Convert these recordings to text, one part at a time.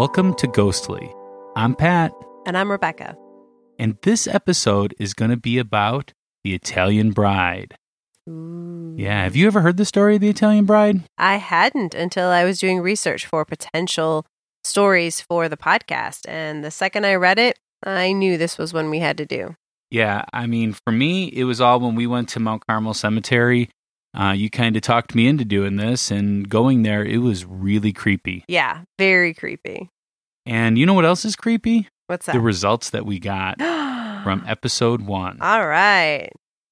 Welcome to Ghostly. I'm Pat, And I'm Rebecca. and this episode is going to be about the Italian Bride. Ooh. Yeah, have you ever heard the story of the Italian Bride? I hadn't until I was doing research for potential stories for the podcast. And the second I read it, I knew this was one we had to do. Yeah, I mean, for me, it was all when we went to Mount Carmel Cemetery. Uh, you kind of talked me into doing this, and going there, it was really creepy. Yeah, very creepy. And you know what else is creepy? What's The results that we got from episode one. All right.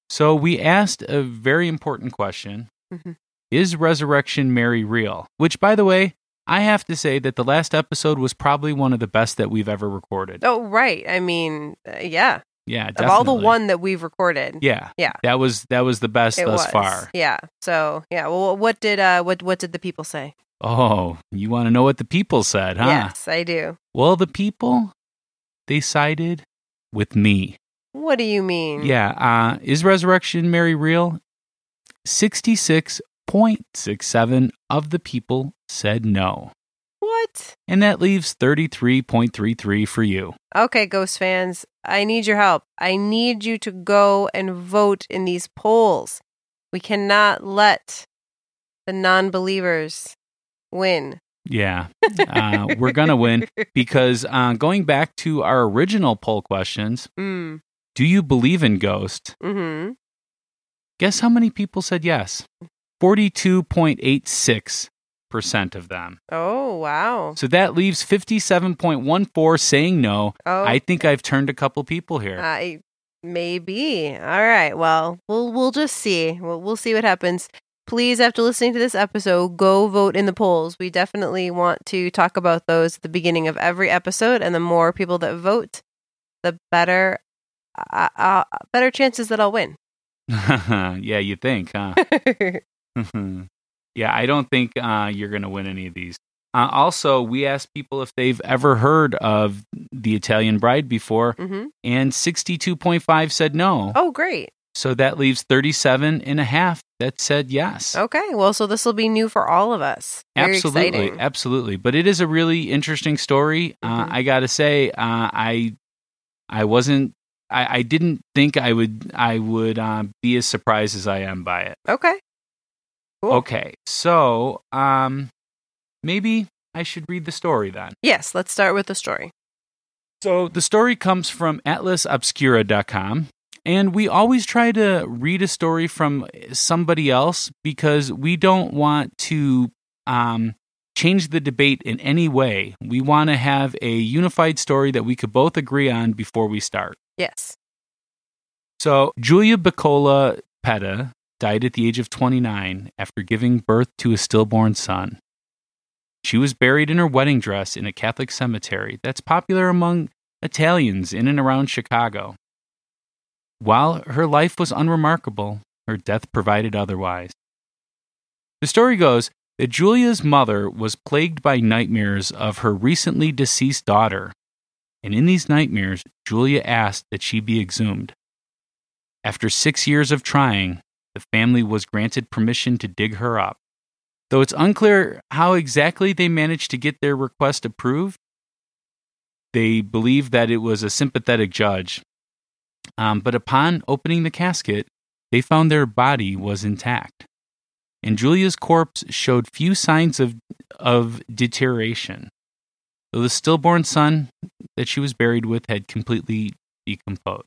So we asked a very important question Mhm. Is Resurrection Mary real? Which, by the way, I have to say that the last episode was probably one of the best that we've ever recorded. Oh, right. I mean, uh, yeah. Yeah, Of all the one that we've recorded. Yeah, Yeah. that was that was the best It thus was. far. Yeah. So, yeah. Well, what did uh what what did the people say? Oh, you want to know what the people said, huh? Yes, I do. Well, the people they sided with me. What do you mean? Yeah, uh, is Resurrection Mary real? Sixty-six point six seven of the people said no. What? And that leaves 33.33 for you. Okay, Ghost fans, I need your help. I need you to go and vote in these polls. We cannot let the non believers win. Yeah, uh, we're to win because uh, going back to our original poll questions Mm. do you believe in ghosts? hmm Guess how many people said yes? 42.86% of them. Oh, wow. So that leaves 57.14 saying no. Oh, I think I've turned a couple people here. I maybe. All right. Well, we'll we'll just see. We'll we'll see what happens. Please, after listening to this episode, go vote in the polls. We definitely want to talk about those at the beginning of every episode, and the more people that vote, the better, uh, uh, better chances that I'll win. yeah, you think, huh? yeah, I don't think uh, you're going to win any of these. Uh, also, we asked people if they've ever heard of the Italian Bride before, hmm and 62.5 said no. Oh, great. So that leaves 37 and a half that said yes. Okay. Well, so this will be new for all of us. Very absolutely, exciting. absolutely. But it is a really interesting story. Uh, Mhm. I got to say, uh, I, I wasn't, I, I didn't think I would, I would uh, be as surprised as I am by it. Okay. Cool. Okay, so um, maybe I should read the story then. Yes. Let's start with the story. So the story comes from atlasobscura.com, and we always try to read a story from somebody else because we don't want to um, change the debate in any way. We want to have a unified story that we could both agree on before we start. Yes. So Julia Buccola Petta died at the age of 29 after giving birth to a stillborn son. She was buried in her wedding dress in a Catholic cemetery that's popular among Italians in and around Chicago. While her life was unremarkable, her death provided otherwise. The story goes that Julia's mother was plagued by nightmares of her recently deceased daughter, and in these nightmares, Julia asked that she be exhumed. After six years of trying, the family was granted permission to dig her up. Though it's unclear how exactly they managed to get their request approved, they believe that it was a sympathetic judge. Um, but upon opening the casket, they found their body was intact. And Julia's corpse showed few signs of, of deterioration, though the stillborn son that she was buried with had completely decomposed.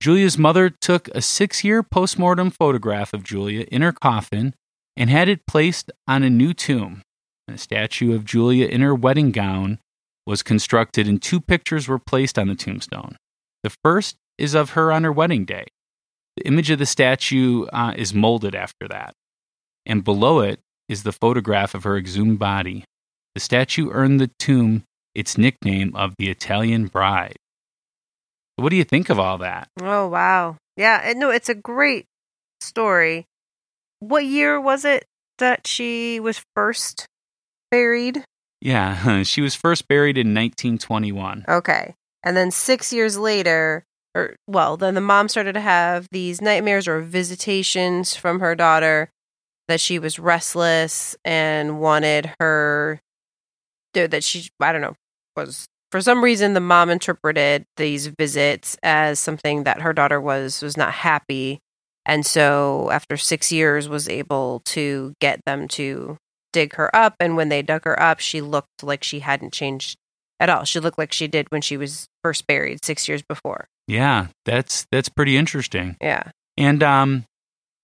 Julia's mother took a six year postmortem photograph of Julia in her coffin and had it placed on a new tomb. A statue of Julia in her wedding gown was constructed, and two pictures were placed on the tombstone. The first is of her on her wedding day. The image of the statue uh, is molded after that. And below it is the photograph of her exhumed body. The statue earned the tomb its nickname of the Italian Bride. What do you think of all that? Oh, wow. Yeah. and No, it's a great story. What year was it that she was first buried? Yeah, she was first buried in 1921. Okay. And then six years later, or well, then the mom started to have these nightmares or visitations from her daughter that she was restless and wanted her that she I don't know was for some reason the mom interpreted these visits as something that her daughter was was not happy. And so after 6 years was able to get them to dig her up. And when they dug her up she looked like she hadn't changed at all she looked like she did when she was first buried 6 years before Yeah, that's that's pretty interesting. yeah And um,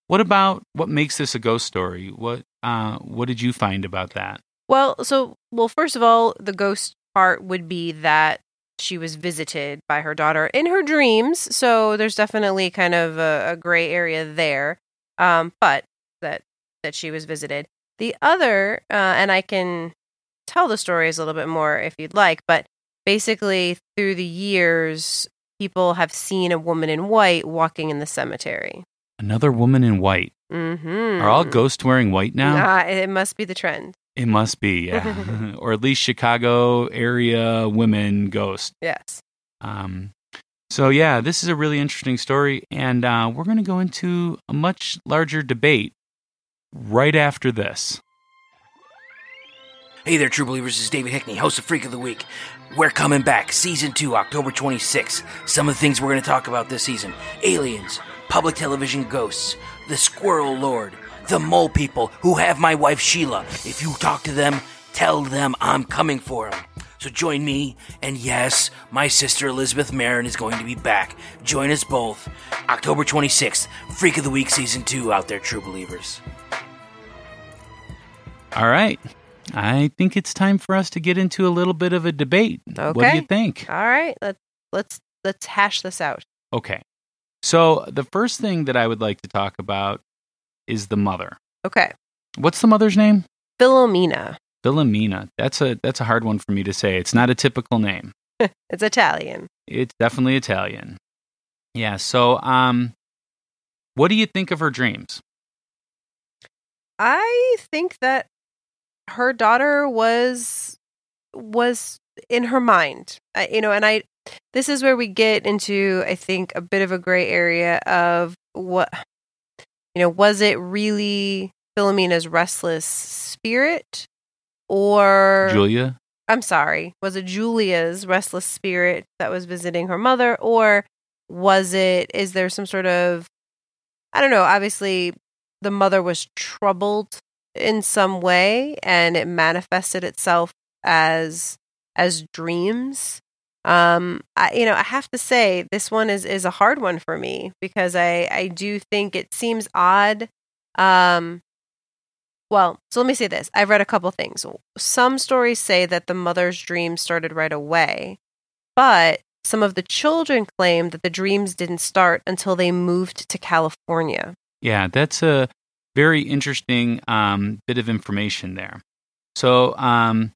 what about what makes this a ghost story? What uh, what did you find about that? Well, so well, first of all, the ghost part would be that she was visited by her daughter in her dreams. So there's definitely kind of a, a gray area there. Um, but that that she was visited. The other, uh, and I can tell the stories a little bit more if you'd like, but basically through the years, people have seen a woman in white walking in the cemetery. Another woman in white. Mm-hmm. Are all ghosts wearing white now? Nah, it must be the trend. It must be, yeah. or at least Chicago area women ghost. Yes. Um, so yeah, this is a really interesting story, and uh, we're going to go into a much larger debate right after this. Hey there, true believers. This is David Hickney, host of Freak of the Week. We're coming back, season two, October 26th. Some of the things we're going to talk about this season aliens, public television ghosts, the Squirrel Lord, the Mole People who have my wife Sheila. If you talk to them, tell them I'm coming for them. So join me, and yes, my sister Elizabeth Marin is going to be back. Join us both, October 26th, Freak of the Week, season two, out there, true believers. All right. I think it's time for us to get into a little bit of a debate. What do you think? All right, let's let's let's hash this out. Okay. So, the first thing that I would like to talk about is the mother. Okay, What's the mother's name? Filomena. Filomena. That's a that's a hard one for me to say. It's not a typical name. It's Italian. It's definitely Italian. Yeah, so um what do you think of her dreams? I think that her daughter was was in her mind. I, you know, and I this is where we get into I think a bit of a gray area of what you know, was it really Filomena's restless spirit or Julia? I'm sorry, was it Julia's restless spirit that was visiting her mother, or was it, is there some sort of, I don't know, obviously the mother was troubled in some way and it manifested itself as as dreams um I, you know i have to say this one is is a hard one for me because i i do think it seems odd um well, so let me say this. I've read a couple things. Some stories say that the mother's dreams started right away, but some of the children claim that the dreams didn't start until they moved to California. Yeah, that's a very interesting um, bit of information there. So um,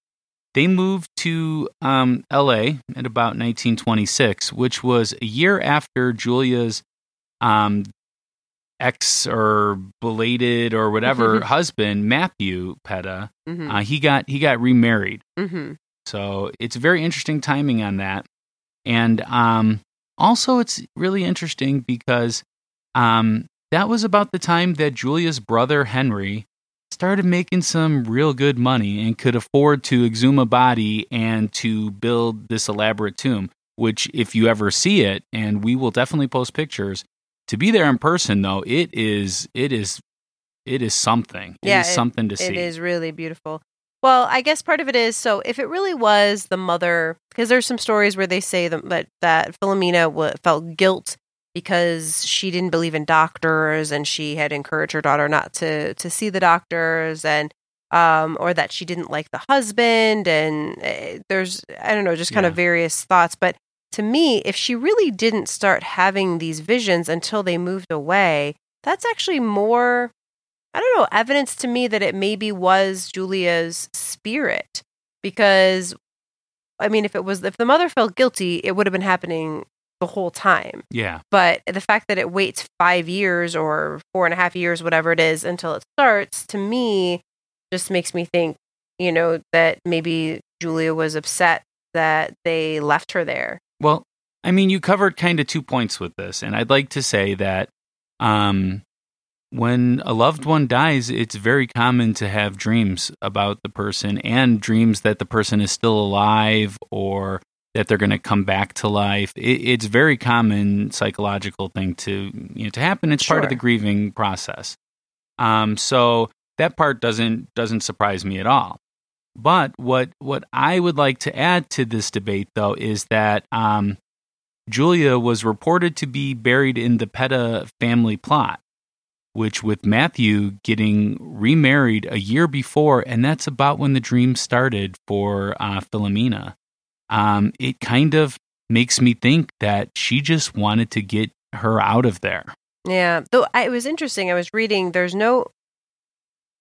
they moved to um, LA at about 1926, which was a year after Julia's um, ex or belated or whatever husband, Matthew Petta, Mm-hmm. uh, he got he got remarried. mm-hmm. So it's very interesting timing on that. And um, also, it's really interesting because um, that was about the time that Julia's brother Henry started making some real good money and could afford to exhume a body and to build this elaborate tomb. Which, if you ever see it, and we will definitely post pictures, to be there in person though, it is it is it is something. It is Yeah, it- something to see. It is really beautiful. Well, I guess part of it is so if it really was the mother, because there's some stories where they say that that, that Filomena w- felt guilt because she didn't believe in doctors and she had encouraged her daughter not to to see the doctors and um or that she didn't like the husband and uh, there's I don't know just kind of various thoughts but to me if she really didn't start having these visions until they moved away that's actually more I don't know, evidence to me that it maybe was Julia's spirit. Because, I mean, if it was, if the mother felt guilty, it would have been happening the whole time. yeah. But the fact that it waits five years or four and a half years, whatever it is, until it starts, to me, just makes me think, you know, that maybe Julia was upset that they left her there. Well, I mean, you covered kind of two points with this, and I'd like to say that um, when a loved one dies, it's very common to have dreams about the person and dreams that the person is still alive or that they're going to come back to life. It, it's very common psychological thing to you know to happen. It's part of the grieving process. Um, so that part doesn't doesn't surprise me at all. But what what I would like to add to this debate though is that um, Julia was reported to be buried in the Petta family plot, which with Matthew getting remarried a year before, and that's about when the dream started for uh, Filomena. Um, it kind of makes me think that she just wanted to get her out of there. Yeah, though I, it was interesting. I was reading. There's no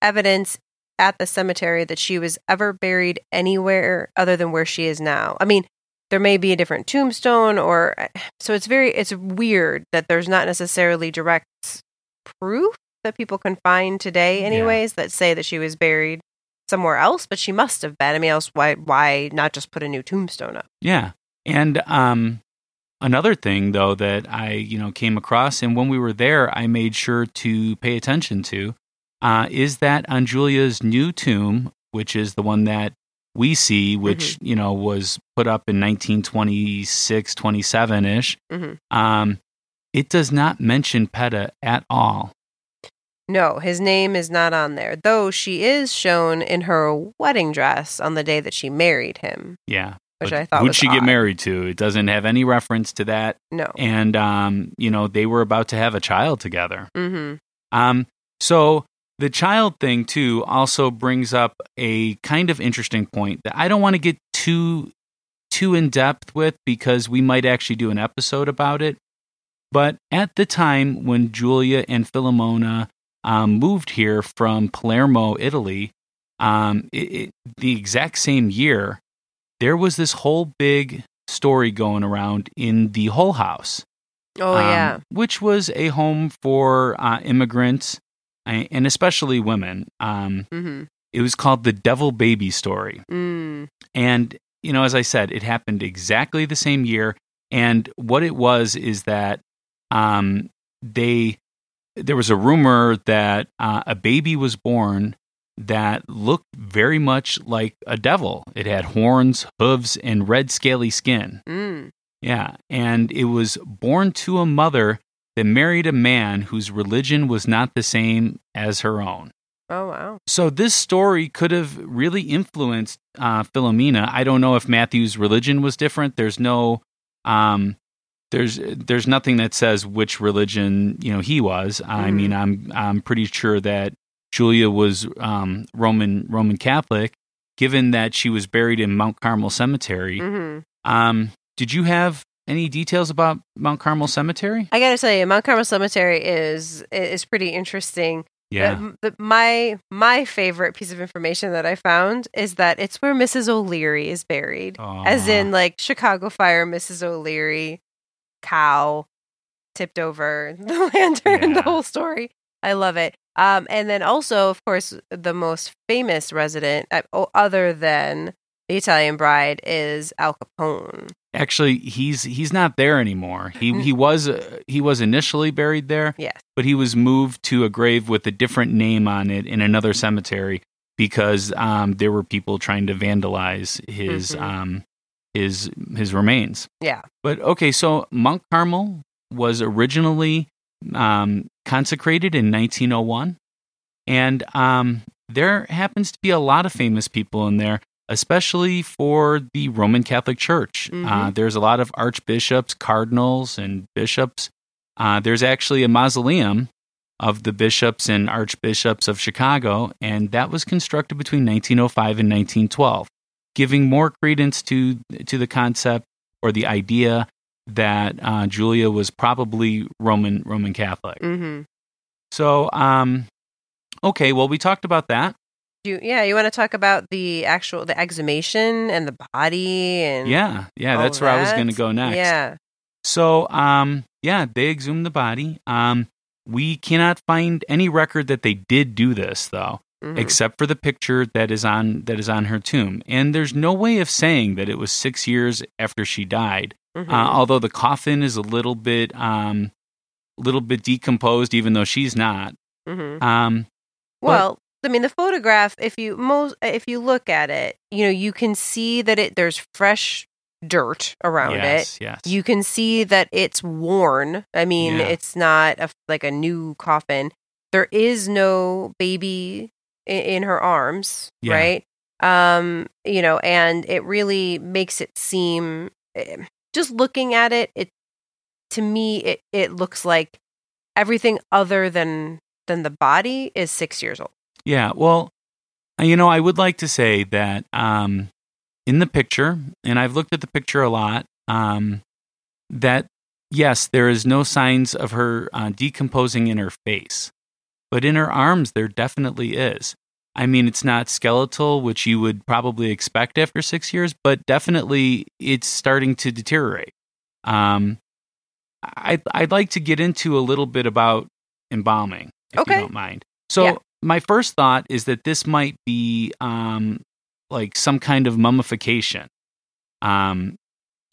evidence at the cemetery that she was ever buried anywhere other than where she is now. I mean, there may be a different tombstone, or so it's very it's weird that there's not necessarily direct proof that people can find today, Yeah. anyways, that say that she was buried somewhere else. But she must have been. I mean, else why why not just put a new tombstone up? Yeah. And um another thing though that I, you know, came across and when we were there I made sure to pay attention to uh is that on Julia's new tomb, which is the one that we see which, you know, was put up in 1926, 27ish. Mhm. Um it does not mention Petta at all. No, his name is not on there, though she is shown in her wedding dress on the day that she married him, Yeah. which I thought who'd she get married to? It doesn't have any reference to that. No. And um, you know, they were about to have a child together. Mm-hmm. Um, so the child thing too also brings up a kind of interesting point that I don't want to get too too in depth with because we might actually do an episode about it. But at the time when Julia and Filomena um, moved here from Palermo, Italy, um, it, it, the exact same year, there was this whole big story going around in the Hull House Oh um, yeah. which was a home for uh, immigrants and especially women. Um, Mm-hmm. it was called the Devil Baby Story, Mm. and you know, as I said, it happened exactly the same year. And what it was is that um, they there was a rumor that uh, a baby was born that looked very much like a devil. It had horns, hooves, and red scaly skin. Mm. Yeah, and it was born to a mother that married a man whose religion was not the same as her own. Oh wow. So this story could have really influenced uh, Filomena. I don't know if Matthew's religion was different. There's no, um, there's there's nothing that says which religion you know he was. I Mhm. mean, I'm I'm pretty sure that Julia was um, Roman Roman Catholic. Given that she was buried in Mount Carmel Cemetery, Mm-hmm. um, did you have any details about Mount Carmel Cemetery? I gotta tell you, Mount Carmel Cemetery is is pretty interesting. Yeah. The- my my favorite piece of information that I found is that it's where Mrs. O'Leary is buried, as in like Chicago Fire, Mrs. O'Leary, cow tipped over the lantern, Yeah. the whole story. I love it. Um, and then also, of course, the most famous resident, uh, other than the Italian Bride, is Al Capone. Actually, he's he's not there anymore. He he was uh, he was initially buried there, Yes. but he was moved to a grave with a different name on it in another cemetery because um, there were people trying to vandalize his Mhm. um, his his remains. Yeah. But okay, so Mount Carmel was originally um, consecrated in 1901, and um, there happens to be a lot of famous people in there, especially for the Roman Catholic Church. Uh, Mhm. there's a lot of archbishops, cardinals, and bishops. Uh, there's actually a mausoleum of the bishops and archbishops of Chicago, and that was constructed between 1905 and 1912, giving more credence to to the concept or the idea that uh, Julia was probably Roman Roman Catholic. Mm-hmm. So, um, okay, well, we talked about that. You, yeah, you want to talk about the actual the exhumation and the body and Yeah, yeah, that's where I was going to go next. Yeah. So, um, yeah, they exhumed the body. Um, we cannot find any record that they did do this, though, Mhm. except for the picture that is on that is on her tomb. And there's no way of saying that it was six years after she died. Mhm. Uh, although the coffin is a little bit, um, little bit decomposed, even though she's not. hmm Um, But- Well, I mean, the photograph. If you most, if you look at it, you know, you can see that it there's fresh dirt around it. yes, yes. You can see that it's worn. I mean, Yeah. it's not a, like a new coffin. There is no baby in, in her arms, Yeah. right? Um, you know, and it really makes it seem eh, just looking at it, it to me it it looks like everything other than than the body is 6 years old. Yeah, well, uh, you know, I would like to say that um, in the picture, and I've looked at the picture a lot, um, that yes, there is no signs of her uh, decomposing in her face, but in her arms, there definitely is. I mean, it's not skeletal, which you would probably expect after six years, but definitely it's starting to deteriorate. Um, I'd, I'd like to get into a little bit about embalming, if Okay. you don't mind. So, Yeah. my first thought is that this might be um, like some kind of mummification. Um,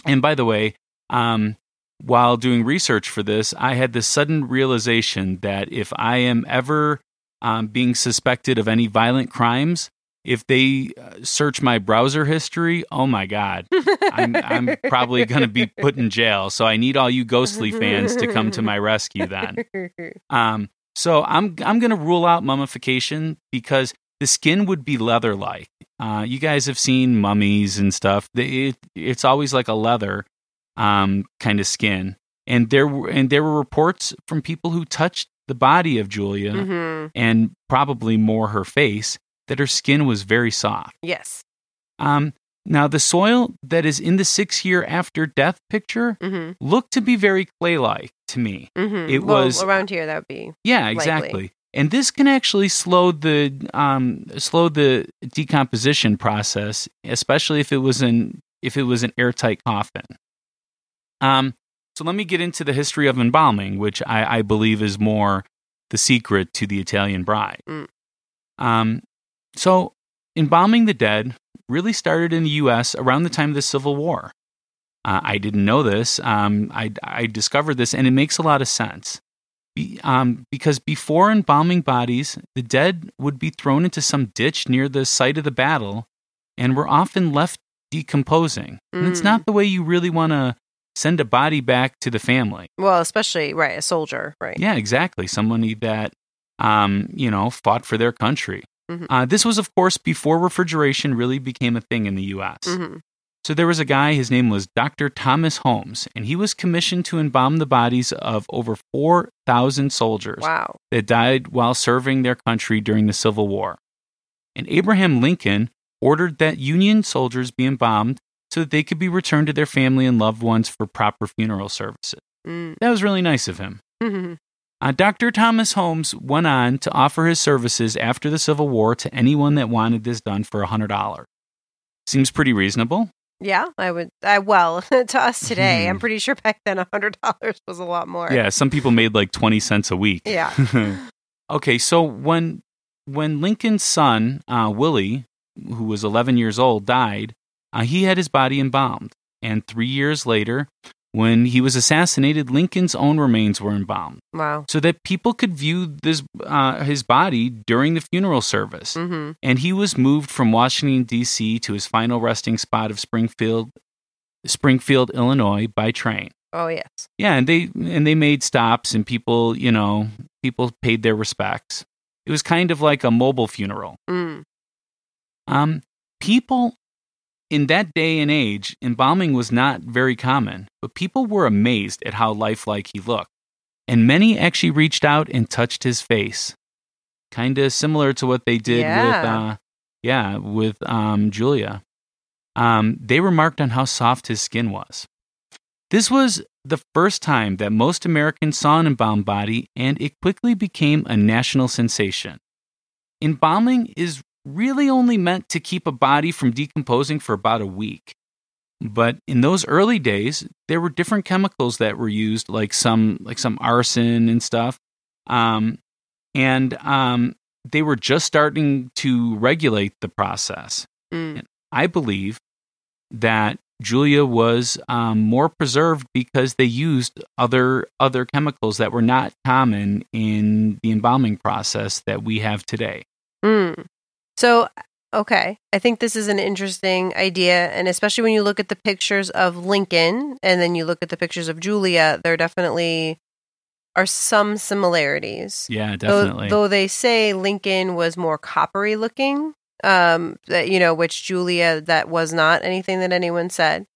and by the way, um, while doing research for this, I had this sudden realization that if I am ever um, being suspected of any violent crimes, if they uh, search my browser history, oh my God, I'm, I'm probably going to be put in jail. So I need all you ghostly fans to come to my rescue then. Um, so I'm I'm going to rule out mummification because the skin would be leather like. Uh, you guys have seen mummies and stuff. They- It, it's always like a leather um, kind of skin. And there were and there were reports from people who touched the body of Julia hmm and probably more her face that her skin was very soft. Yes. Um, now the soil that is in the six year after death picture hmm looked to be very clay like to me. hmm It well, was- around here. That would be Yeah, Likely. exactly. And this can actually slow the um, slow the decomposition process, especially if it was an if it was an airtight coffin. Um, so let me get into the history of embalming, which I, I believe is more the secret to the Italian bride. Mm. Um, so embalming the dead really started in the U.S. around the time of the Civil War. Uh, I didn't know this. Um, I, I discovered this, and it makes a lot of sense. Be, um, because before embalming bodies, the dead would be thrown into some ditch near the site of the battle and were often left decomposing. And it's Mm. not the way you really want to send a body back to the family. well, especially right a soldier, right? Yeah, exactly. Somebody that, um, you know, fought for their country. Mhm. Uh, this was, of course, before refrigeration really became a thing in the U.S. hmm So there was a guy, his name was Dr. Thomas Holmes, and he was commissioned to embalm the bodies of over 4,000 soldiers Wow. that died while serving their country during the Civil War. And Abraham Lincoln ordered that Union soldiers be embalmed so that they could be returned to their family and loved ones for proper funeral services. Mm. That was really nice of him. Mhm. Uh, Dr. Thomas Holmes went on to offer his services after the Civil War to anyone that wanted this done for $100. Seems pretty reasonable. Yeah, I would. I well to us today, Hmm. I'm pretty sure back then a hundred dollars was a lot more. Yeah, some people made like 20 cents a week. Yeah. okay, so when when Lincoln's son, uh, Willie, who was 11 years old, died, uh, he had his body embalmed. And three years later, when he was assassinated, Lincoln's own remains were embalmed Wow. so that people could view this uh, his body during the funeral service. hmm And he was moved from Washington D.C. to his final resting spot of Springfield, Springfield, Illinois, by train. Oh yes. Yeah, and they and they made stops, and people, you know, people paid their respects. It was kind of like a mobile funeral. Mm. Um, people in that day and age, embalming was not very common, but people were amazed at how lifelike he looked, and many actually reached out and touched his face, kind of similar to what they did with, Yeah. uh, yeah, with um, Julia. Um, they remarked on how soft his skin was. This was the first time that most Americans saw an embalmed body, and it quickly became a national sensation. Embalming is really only meant to keep a body from decomposing for about a week. But in those early days, there were different chemicals that were used, like some like some arson and stuff. Um, and um, they were just starting to regulate the process. Mm. I believe that Julia was um, more preserved because they used other other chemicals that were not common in the embalming process that we have today. Mm. So, okay, I think this is an interesting idea, and especially when you look at the pictures of Lincoln and then you look at the pictures of Julia, there definitely are some similarities. Yeah, Though, definitely. though they say Lincoln was more coppery looking, um, that you know, which Julia that was not anything that anyone said.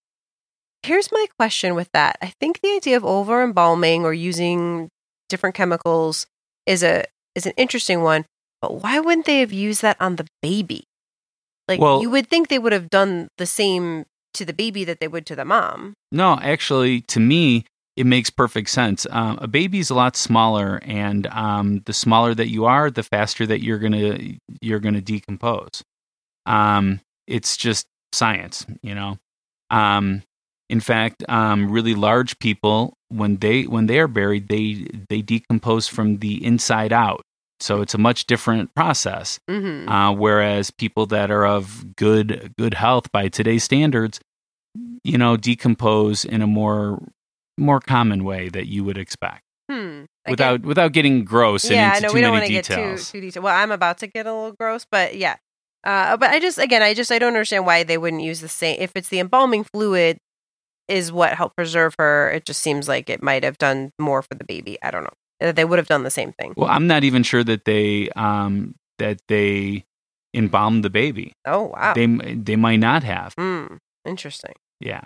Here's my question with that. I think the idea of over embalming or using different chemicals is a is an interesting one, but why wouldn't they have used that on the baby? Like Well- you would think they would have done the same to the baby that they would to the mom. No, actually, to me, it makes perfect sense. Um, a is a lot smaller, and um, the smaller that you are, the faster that you're gonna you're gonna decompose. Um, it's just science, you know. Um, in fact, um, really large people when they when they are buried, they they decompose from the inside out. So it's a much different process. Mm-hmm. Uh, whereas people that are of good good health by today's standards, you know, decompose in a more more common way that you would expect hmm. Without without getting gross and yeah, into too we don't many want to get too details. too detailed. Well, I'm about to get a little gross, but yeah. Uh, but I just again, I just I don't understand why they wouldn't use the same. If it's the embalming fluid, is what helped preserve her. It just seems like it might have done more for the baby. I don't know. Uh, They would have done the same thing. Well, I'm not even sure that they um that they embalmed the baby. Oh wow. They they might not have. Hmm. Interesting. Yeah.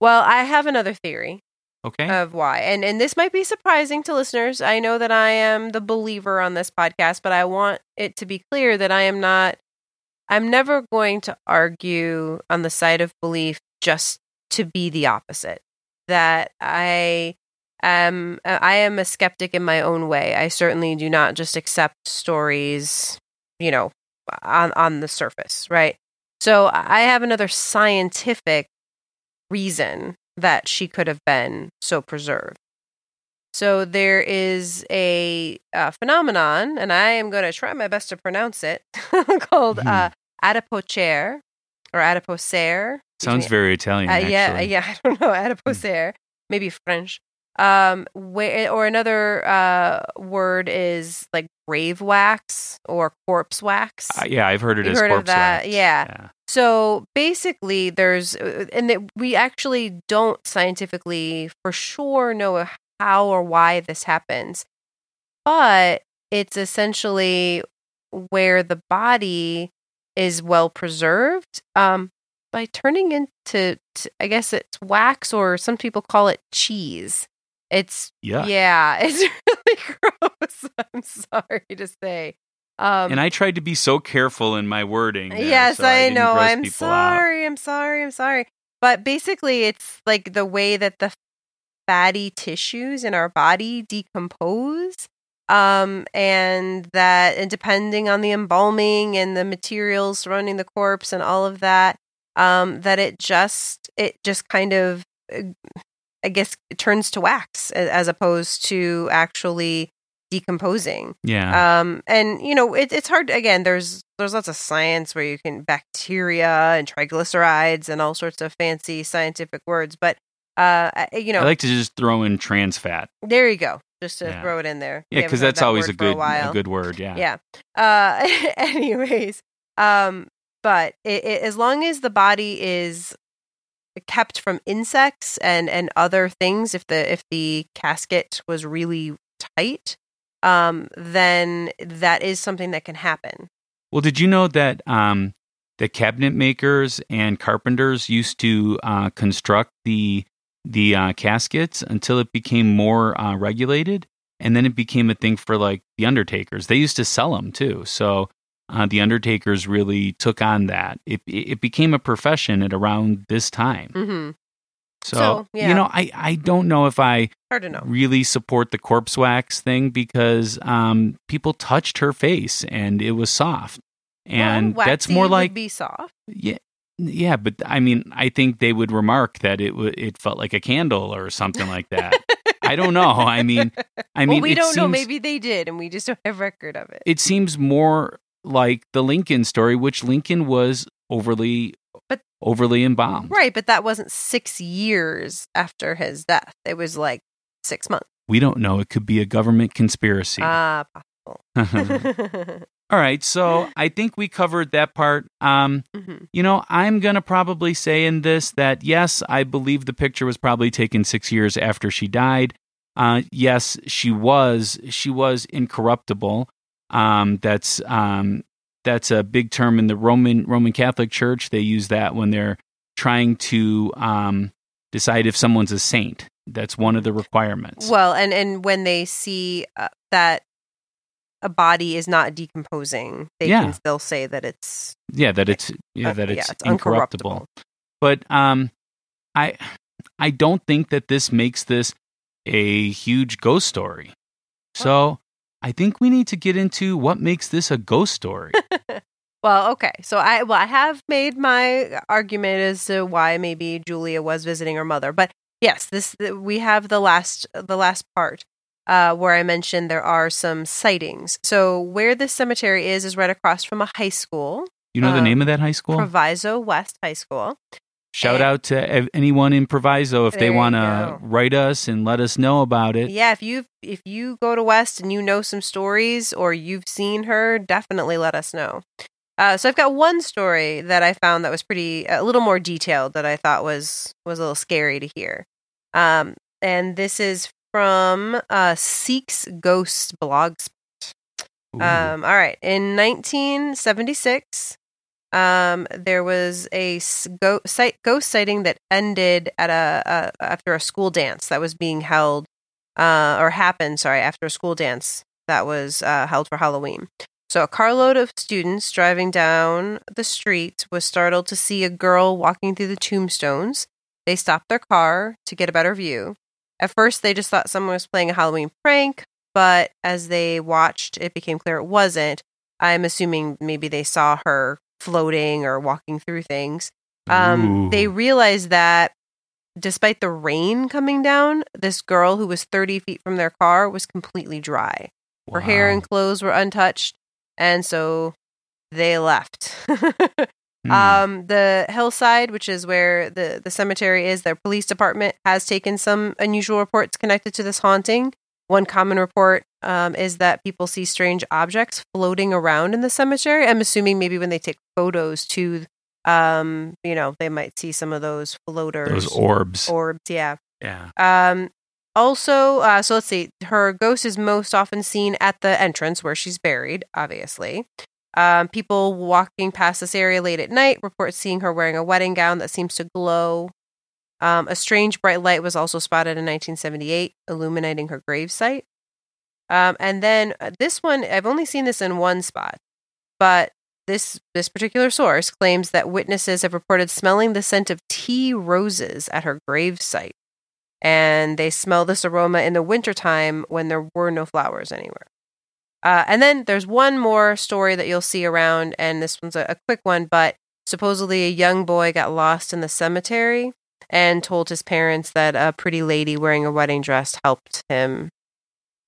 Well, I have another theory Okay. of why, and and this might be surprising to listeners. I know that I am the believer on this podcast, but I want it to be clear that I am not. I'm never going to argue on the side of belief just to be the opposite. That I am I am a skeptic in my own way. I certainly do not just accept stories, you know, on on the surface, right? So I have another scientific reason that she could have been so preserved. So there is a uh, phenomenon, and I am going to try my best to pronounce it, called Mhm. uh, adipocere or adipocere. Sounds me. very Italian. Uh, yeah, yeah, I don't know, adipocere, maybe French. Um, where, or another uh, word is like grave wax or corpse wax. Uh, yeah, I've heard it You've as heard of corpse that? wax. Yeah. So basically, there's, uh, and that we actually don't scientifically for sure know how or why this happens, but it's essentially where the body is well preserved um, by turning into, t- I guess it's wax, or some people call it cheese. It's Yeah. yeah, it's really gross. I'm sorry to say. Um, and I tried to be so careful in my wording. there, Yes, so I didn't know. I'm people out. sorry. I'm sorry. I'm sorry. But basically, it's like the way that the fatty tissues in our body decompose. Um, and that, and depending on the embalming and the materials surrounding the corpse and all of that, um, that it just, it just kind of, uh, I guess, it turns to wax as opposed to actually decomposing. Yeah. Um, and you know, it, it's hard. Again, there's there's lots of science where you can bacteria and triglycerides and all sorts of fancy scientific words, but uh, you know, I like to just throw in trans fat. there you go. Just to Yeah. throw it in there. Yeah, because that's that always a a good while. a good word. Yeah. Yeah. Uh, anyways, um, but it, it, as long as the body is kept from insects and and other things, if the if the casket was really tight, um, then that is something that can happen. Well, did you know that um, the cabinet makers and carpenters used to uh, construct the the uh, caskets until it became more uh, regulated, and then it became a thing for like the undertakers. They used to sell them too, so uh, the undertakers really took on that. It it became a profession at around this time. Mm-hmm. So, So, yeah. you know, I I don't know if I Hard to know. really support the corpse wax thing because um, people touched her face and it was soft, and Well, that's more would like be soft. yeah, yeah. But I mean, I think they would remark that it w- it felt like a candle or something like that. I don't know. I mean, I mean, well, we don't know. Maybe they did, and we just don't have record of it. it seems more like the Lincoln story, which Lincoln was overly But overly embalmed. Right, but that wasn't six years after his death. It was like six months. We don't know. It could be a government conspiracy. Ah, possible. All right, so I think we covered that part. Um, Mhm. you know, I'm going to probably say in this that yes, I believe the picture was probably taken 6 years after she died. Uh, yes, she was she was incorruptible. Um, that's um, that's a big term in the Roman Roman Catholic Church. They use that when they're trying to um, decide if someone's a saint. That's one of the requirements. Well, and and when they see uh, that a body is not decomposing, they Yeah. can still say that it's yeah, that it's yeah, uh, that yeah, it's, it's incorruptible. But um, I I don't think that this makes this a huge ghost story. So I think we need to get into what makes this a ghost story. Well, okay. So I well I have made my argument as to why maybe Julia was visiting her mother. But yes, this we have the last the last part uh, where I mentioned there are some sightings. So where this cemetery is is right across from a high school, You know the Um, name of that high school? Proviso West High School. Shout out to anyone in Proviso if they want to write us and let us know about it. Yeah, if you if you go to West and you know some stories or you've seen her, definitely let us know. Uh, so I've got one story that I found that was pretty a little more detailed that I thought was was a little scary to hear. Um, and this is from uh, Seek's Ghost blog. Ooh. Um, all right, in 1976, um, there was a ghost sighting that ended at a, a after a school dance that was being held uh, or happened. Sorry, after a school dance that was uh, held for Halloween. So a carload of students driving down the street was startled to see a girl walking through the tombstones. They stopped their car to get a better view. At first, they just thought someone was playing a Halloween prank, but as they watched, it became clear it wasn't. I'm assuming maybe they saw her floating or walking through things. Um, they realized that despite the rain coming down, this girl who was 30 feet from their car was completely dry. Her hair and clothes were untouched, and so they left. Hmm. um, the hillside, which is where the, the cemetery is, their police department has taken some unusual reports connected to this haunting. One common report um, is that people see strange objects floating around in the cemetery. I'm assuming maybe when they take photos to, um, you know, they might see some of those floaters, Those orbs. orbs. Yeah. yeah. Um, also, uh, so let's see. Her ghost is most often seen at the entrance where she's buried, obviously. Um, people walking past this area late at night report seeing her wearing a wedding gown that seems to glow. Um, a strange bright light was also spotted in 1978, illuminating her gravesite. Um, and then uh, this one, I've only seen this in one spot, but this this particular source claims that witnesses have reported smelling the scent of tea roses at her gravesite and they smell this aroma in the wintertime when there were no flowers anywhere. Uh, and then there's one more story that you'll see around, and this one's a, a quick one, but supposedly a young boy got lost in the cemetery and told his parents that a pretty lady wearing a wedding dress helped him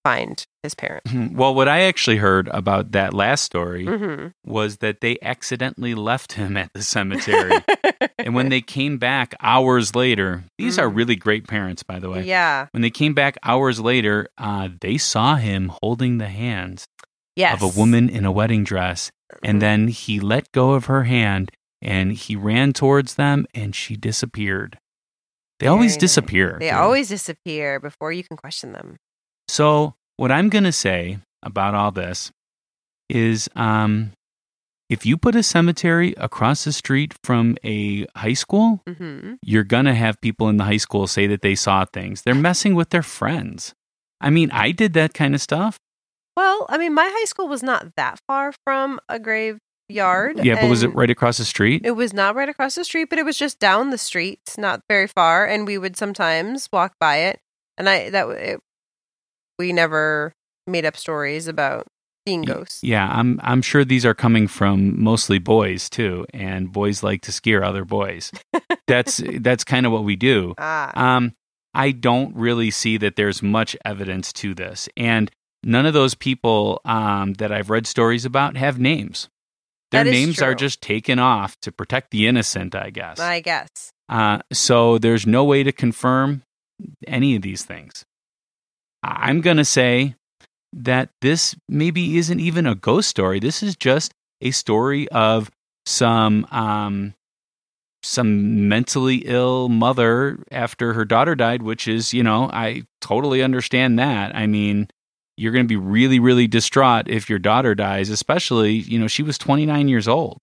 find his parents. Well, what I actually heard about that last story hmm was that they accidentally left him at the cemetery. and when they came back hours later, these are Mm. really great parents, by the way. yeah, When they came back hours later, uh, they saw him holding the hands yes, of a woman in a wedding dress. And Mhm. then he let go of her hand and he ran towards them and she disappeared. They always Very nice. disappear. They dude. always disappear before you can question them. So, what I'm going to say about all this is um, if you put a cemetery across the street from a high school, hmm you're going to have people in the high school say that they saw things. They're messing with their friends. I mean, I did that kind of stuff. Well, I mean, my high school was not that far from a graveyard. Yeah, but was it right across the street? It was not right across the street, but it was just down the street, not very far, and we would sometimes walk by it. And I that it, we never made up stories about seeing ghosts. Yeah, I'm I'm sure these are coming from mostly boys too, and boys like to scare other boys. that's that's kind of what we do. Ah, Um, I don't really see that there's much evidence to this, and none of those people um, that I've read stories about have names. Their names are just taken off to protect the innocent, I guess. I guess. Uh, so there's no way to confirm any of these things. I'm going to say that this maybe isn't even a ghost story. This is just a story of some um, some mentally ill mother after her daughter died, which is, you know, I totally understand that. I mean, you're going to be really, really distraught if your daughter dies, especially, you know, she was 29 years old.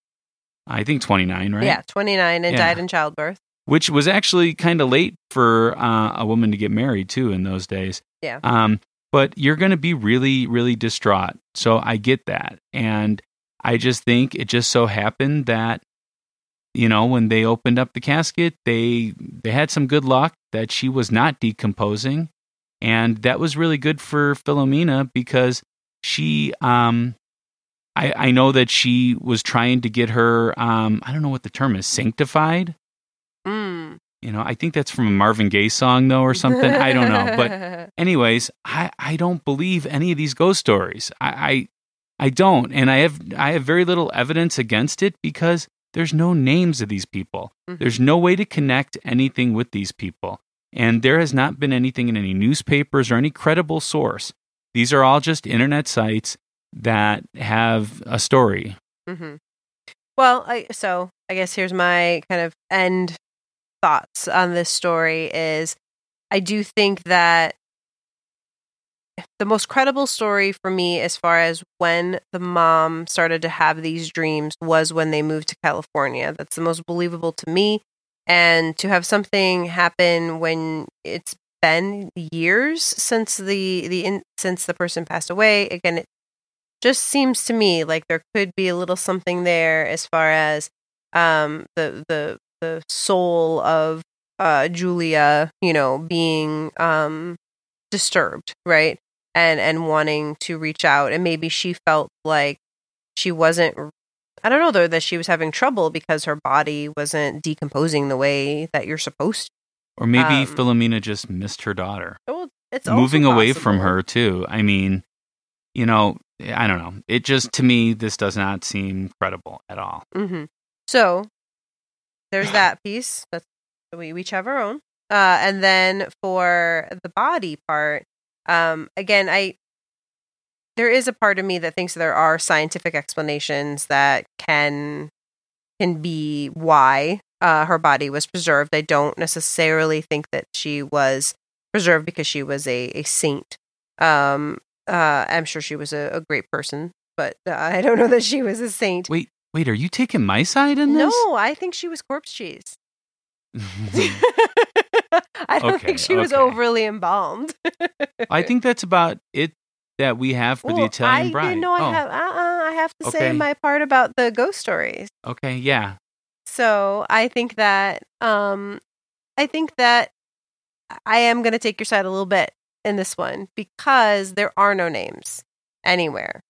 I think 29, right? Yeah, 29 and Yeah. died in childbirth. which was actually kind of late for uh, a woman to get married too in those days. Yeah. Um, but you're going to be really, really distraught. So I get that, and I just think it just so happened that you know when they opened up the casket, they they had some good luck that she was not decomposing, and that was really good for Filomena because she um. I, I know that she was trying to get her um, I don't know what the term is sanctified Mm. you know, I think that's from a Marvin Gaye song though or something. I don't know. But anyways, I, I don't believe any of these ghost stories. I, I I don't. And I have I have very little evidence against it because there's no names of these people. Mhm. There's no way to connect anything with these people. And there has not been anything in any newspapers or any credible source. These are all just internet sites that have a story. hmm Well, I so I guess here's my kind of end thoughts on this story is I do think that the most credible story for me as far as when the mom started to have these dreams was when they moved to California. That's the most believable to me. And to have something happen when it's been years since the the in, since the person passed away, again, it just seems to me like there could be a little something there as far as um the the the soul of uh Julia, you know, being um disturbed, right? And and wanting to reach out and maybe she felt like she wasn't I don't know though that she was having trouble because her body wasn't decomposing the way that you're supposed to. Or maybe Um, Filomena just missed her daughter. Well, it's moving away from her too. I mean, you know, I don't know. It just to me this does not seem credible at all. hmm So there's that piece. That's we each have our own. Uh, and then for the body part, um, again, I there is a part of me that thinks there are scientific explanations that can can be why uh, her body was preserved. I don't necessarily think that she was preserved because she was a, a saint. Um, uh, I'm sure she was a, a great person, but uh, I don't know that she was a saint. Wait, wait, are you taking my side in this? No, I think she was corpse cheese. I don't Okay, think she was okay. overly embalmed. I think that's about it that we have for the Well, Italian I bride. didn't know I oh, have. Uh-uh, I have to say my part about the ghost stories. okay, yeah. So I think that um, I think that I am going to take your side a little bit in this one because there are no names anywhere.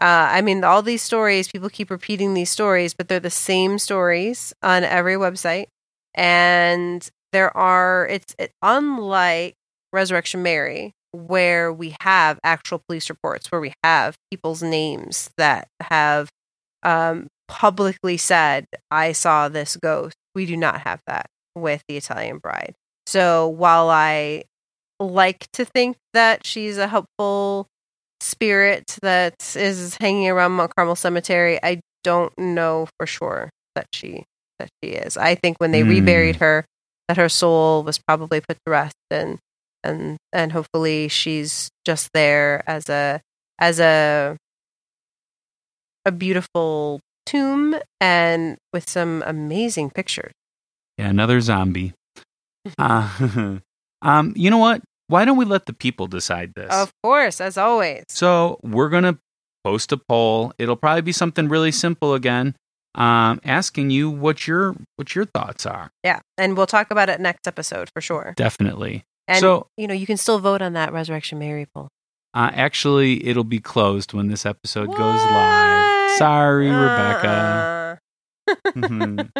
Uh, I mean, all these stories, people keep repeating these stories, but they're the same stories on every website. And there are, it's it, unlike Resurrection Mary, where we have actual police reports, where we have people's names that have um, publicly said, I saw this ghost. We do not have that with the Italian bride. So while I like to think that she's a helpful spirit that is hanging around Mount Carmel Cemetery, I don't know for sure that she that she is. I think when they Hmm. reburied her, that her soul was probably put to rest and and and hopefully she's just there as a as a a beautiful tomb and with some amazing pictures. Yeah, another zombie. Uh, um, you know what? Why don't we let the people decide this? Of course, as always. So we're gonna post a poll. It'll probably be something really simple again, um, asking you what your what your thoughts are. Yeah, and we'll talk about it next episode for sure. Definitely. And so you know, you can still vote on that Resurrection Mary poll. uh, actually, it'll be closed when this episode goes live. Sorry, Rebecca. Uh-uh. Mhm.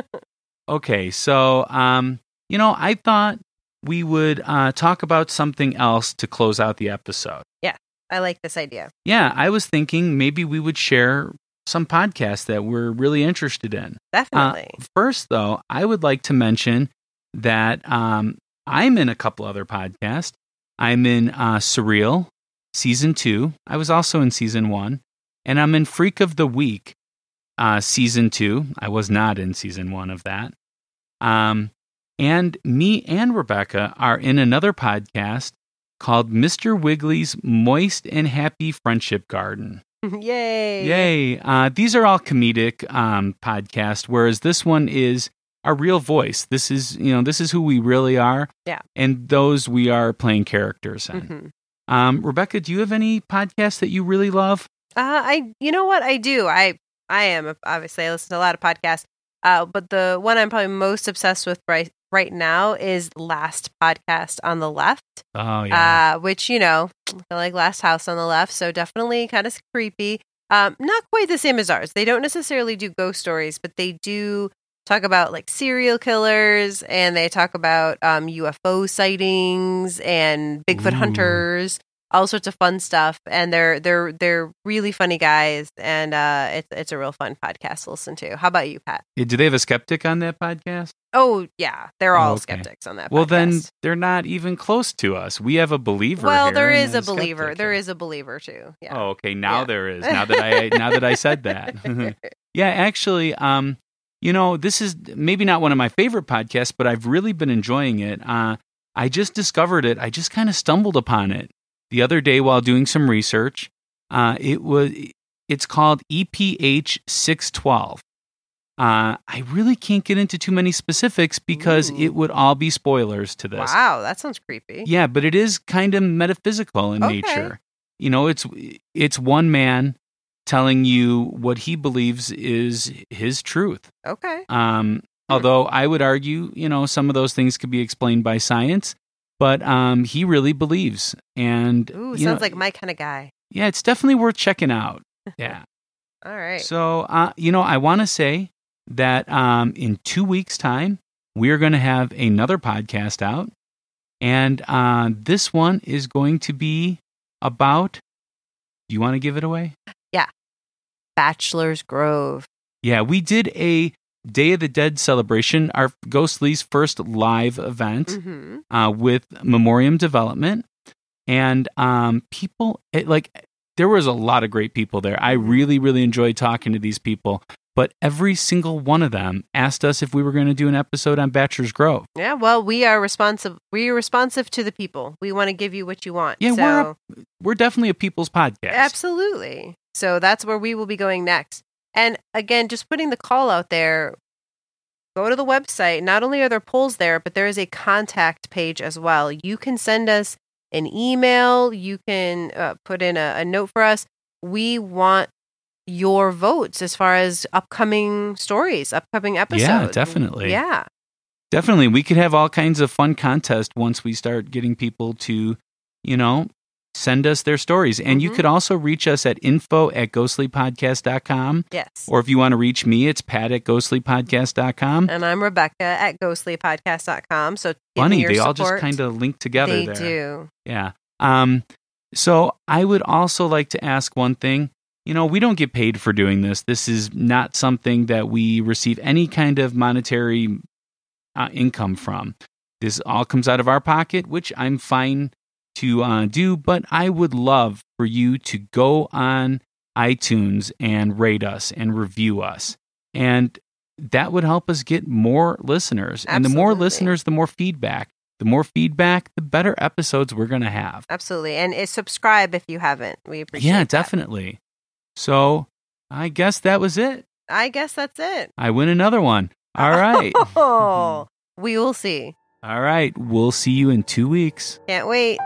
okay, so um, you know, I thought we would uh, talk about something else to close out the episode. Yeah, I like this idea. Yeah, I was thinking maybe we would share some podcasts that we're really interested in. Definitely. Uh, first, though, I would like to mention that um, I'm in a couple other podcasts. I'm in uh, Surreal season two. I was also in season one, and I'm in Freak of the Week uh, season two. I was not in season one of that. Um, and me and Rebecca are in another podcast called Mr. Wiggly's Moist and Happy Friendship Garden. Yay. Yay. Uh, these are all comedic um, podcasts, whereas this one is our real voice. This is, you know, this is who we really are. Yeah. And those we are playing characters in. Mhm. Um, Rebecca, do you have any podcasts that you really love? Uh, I, you know what I do. I, I am obviously I listen to a lot of podcasts. Uh, but the one I'm probably most obsessed with right right now is Last Podcast on the Left. Oh, yeah. uh, which you know, like Last House on the Left, so definitely kind of creepy. Um, not quite the same as ours. They don't necessarily do ghost stories, but they do talk about like serial killers, and they talk about um, UFO sightings and Bigfoot Ooh. hunters, all sorts of fun stuff. And they're they're they're really funny guys, and uh, it's it's a real fun podcast to listen to. How about you, Pat? Do they have a skeptic on that podcast? Oh yeah, they're Oh, all okay. skeptics on that. Well, then they're not even close to us. We have a believer. well, here there a believer. There is a believer too. Yeah. Oh, okay. Now Yeah. there is. Now that I now that I said that. yeah, actually, um, you know, this is maybe not one of my favorite podcasts, but I've really been enjoying it. Uh, I just discovered it. I just kind of stumbled upon it the other day while doing some research. Uh, it was. It's called EPH six twelve. Uh, I really can't get into too many specifics because Ooh. it would all be spoilers to this. Wow, that sounds creepy. Yeah, but it is kind of metaphysical in Okay. nature. You know, it's it's one man telling you what he believes is his truth. Okay. Um, although I would argue, you know, some of those things could be explained by science, but um, he really believes. And Ooh, sounds know, like my kind of guy. yeah, it's definitely worth checking out. Yeah. All right. So, uh, you know, I want to say that um, in two weeks' time, we're going to have another podcast out. And uh, this one is going to be about. Do you want to give it away? Bachelor's Grove. Yeah, we did a Day of the Dead celebration, our Ghostly's first live event hmm uh, with Memoriam Development, and um, people it, like there was a lot of great people there. I really, really enjoyed talking to these people, but every single one of them asked us if we were going to do an episode on Bachelor's Grove. Yeah. Well, we are responsive. We are responsive to the people. We want to give you what you want. Yeah, so, we're a- We're definitely a people's podcast. absolutely. So that's where we will be going next. And again, just putting the call out there. Go to the website. Not only are there polls there, but there is a contact page as well. You can send us an email. You can uh, put in a, a note for us. We want your votes as far as upcoming stories, upcoming episodes. Yeah, definitely. Yeah. Definitely. We could have all kinds of fun contests once we start getting people to, you know, send us their stories. And you Mhm. could also reach us at info at ghostlypodcast.com. Yes. Or if you want to reach me, it's pat at ghostlypodcast.com. and I'm Rebecca at ghostlypodcast.com. So Funny, they all just kind of link together They there. do. Yeah. Um, so I would also like to ask one thing. You know, we don't get paid for doing this. This is not something that we receive any kind of monetary uh, income from. This all comes out of our pocket, which I'm fine to uh, do, but I would love for you to go on iTunes and rate us and review us. And that would help us get more listeners. And the more listeners, the more feedback. The more feedback, the better episodes we're going to have. Absolutely. And uh, subscribe if you haven't. We appreciate Yeah, that. definitely. So I guess that was it. I guess that's it. I win another one. All right. Oh, we will see. All right. We'll see you in two weeks. Can't wait.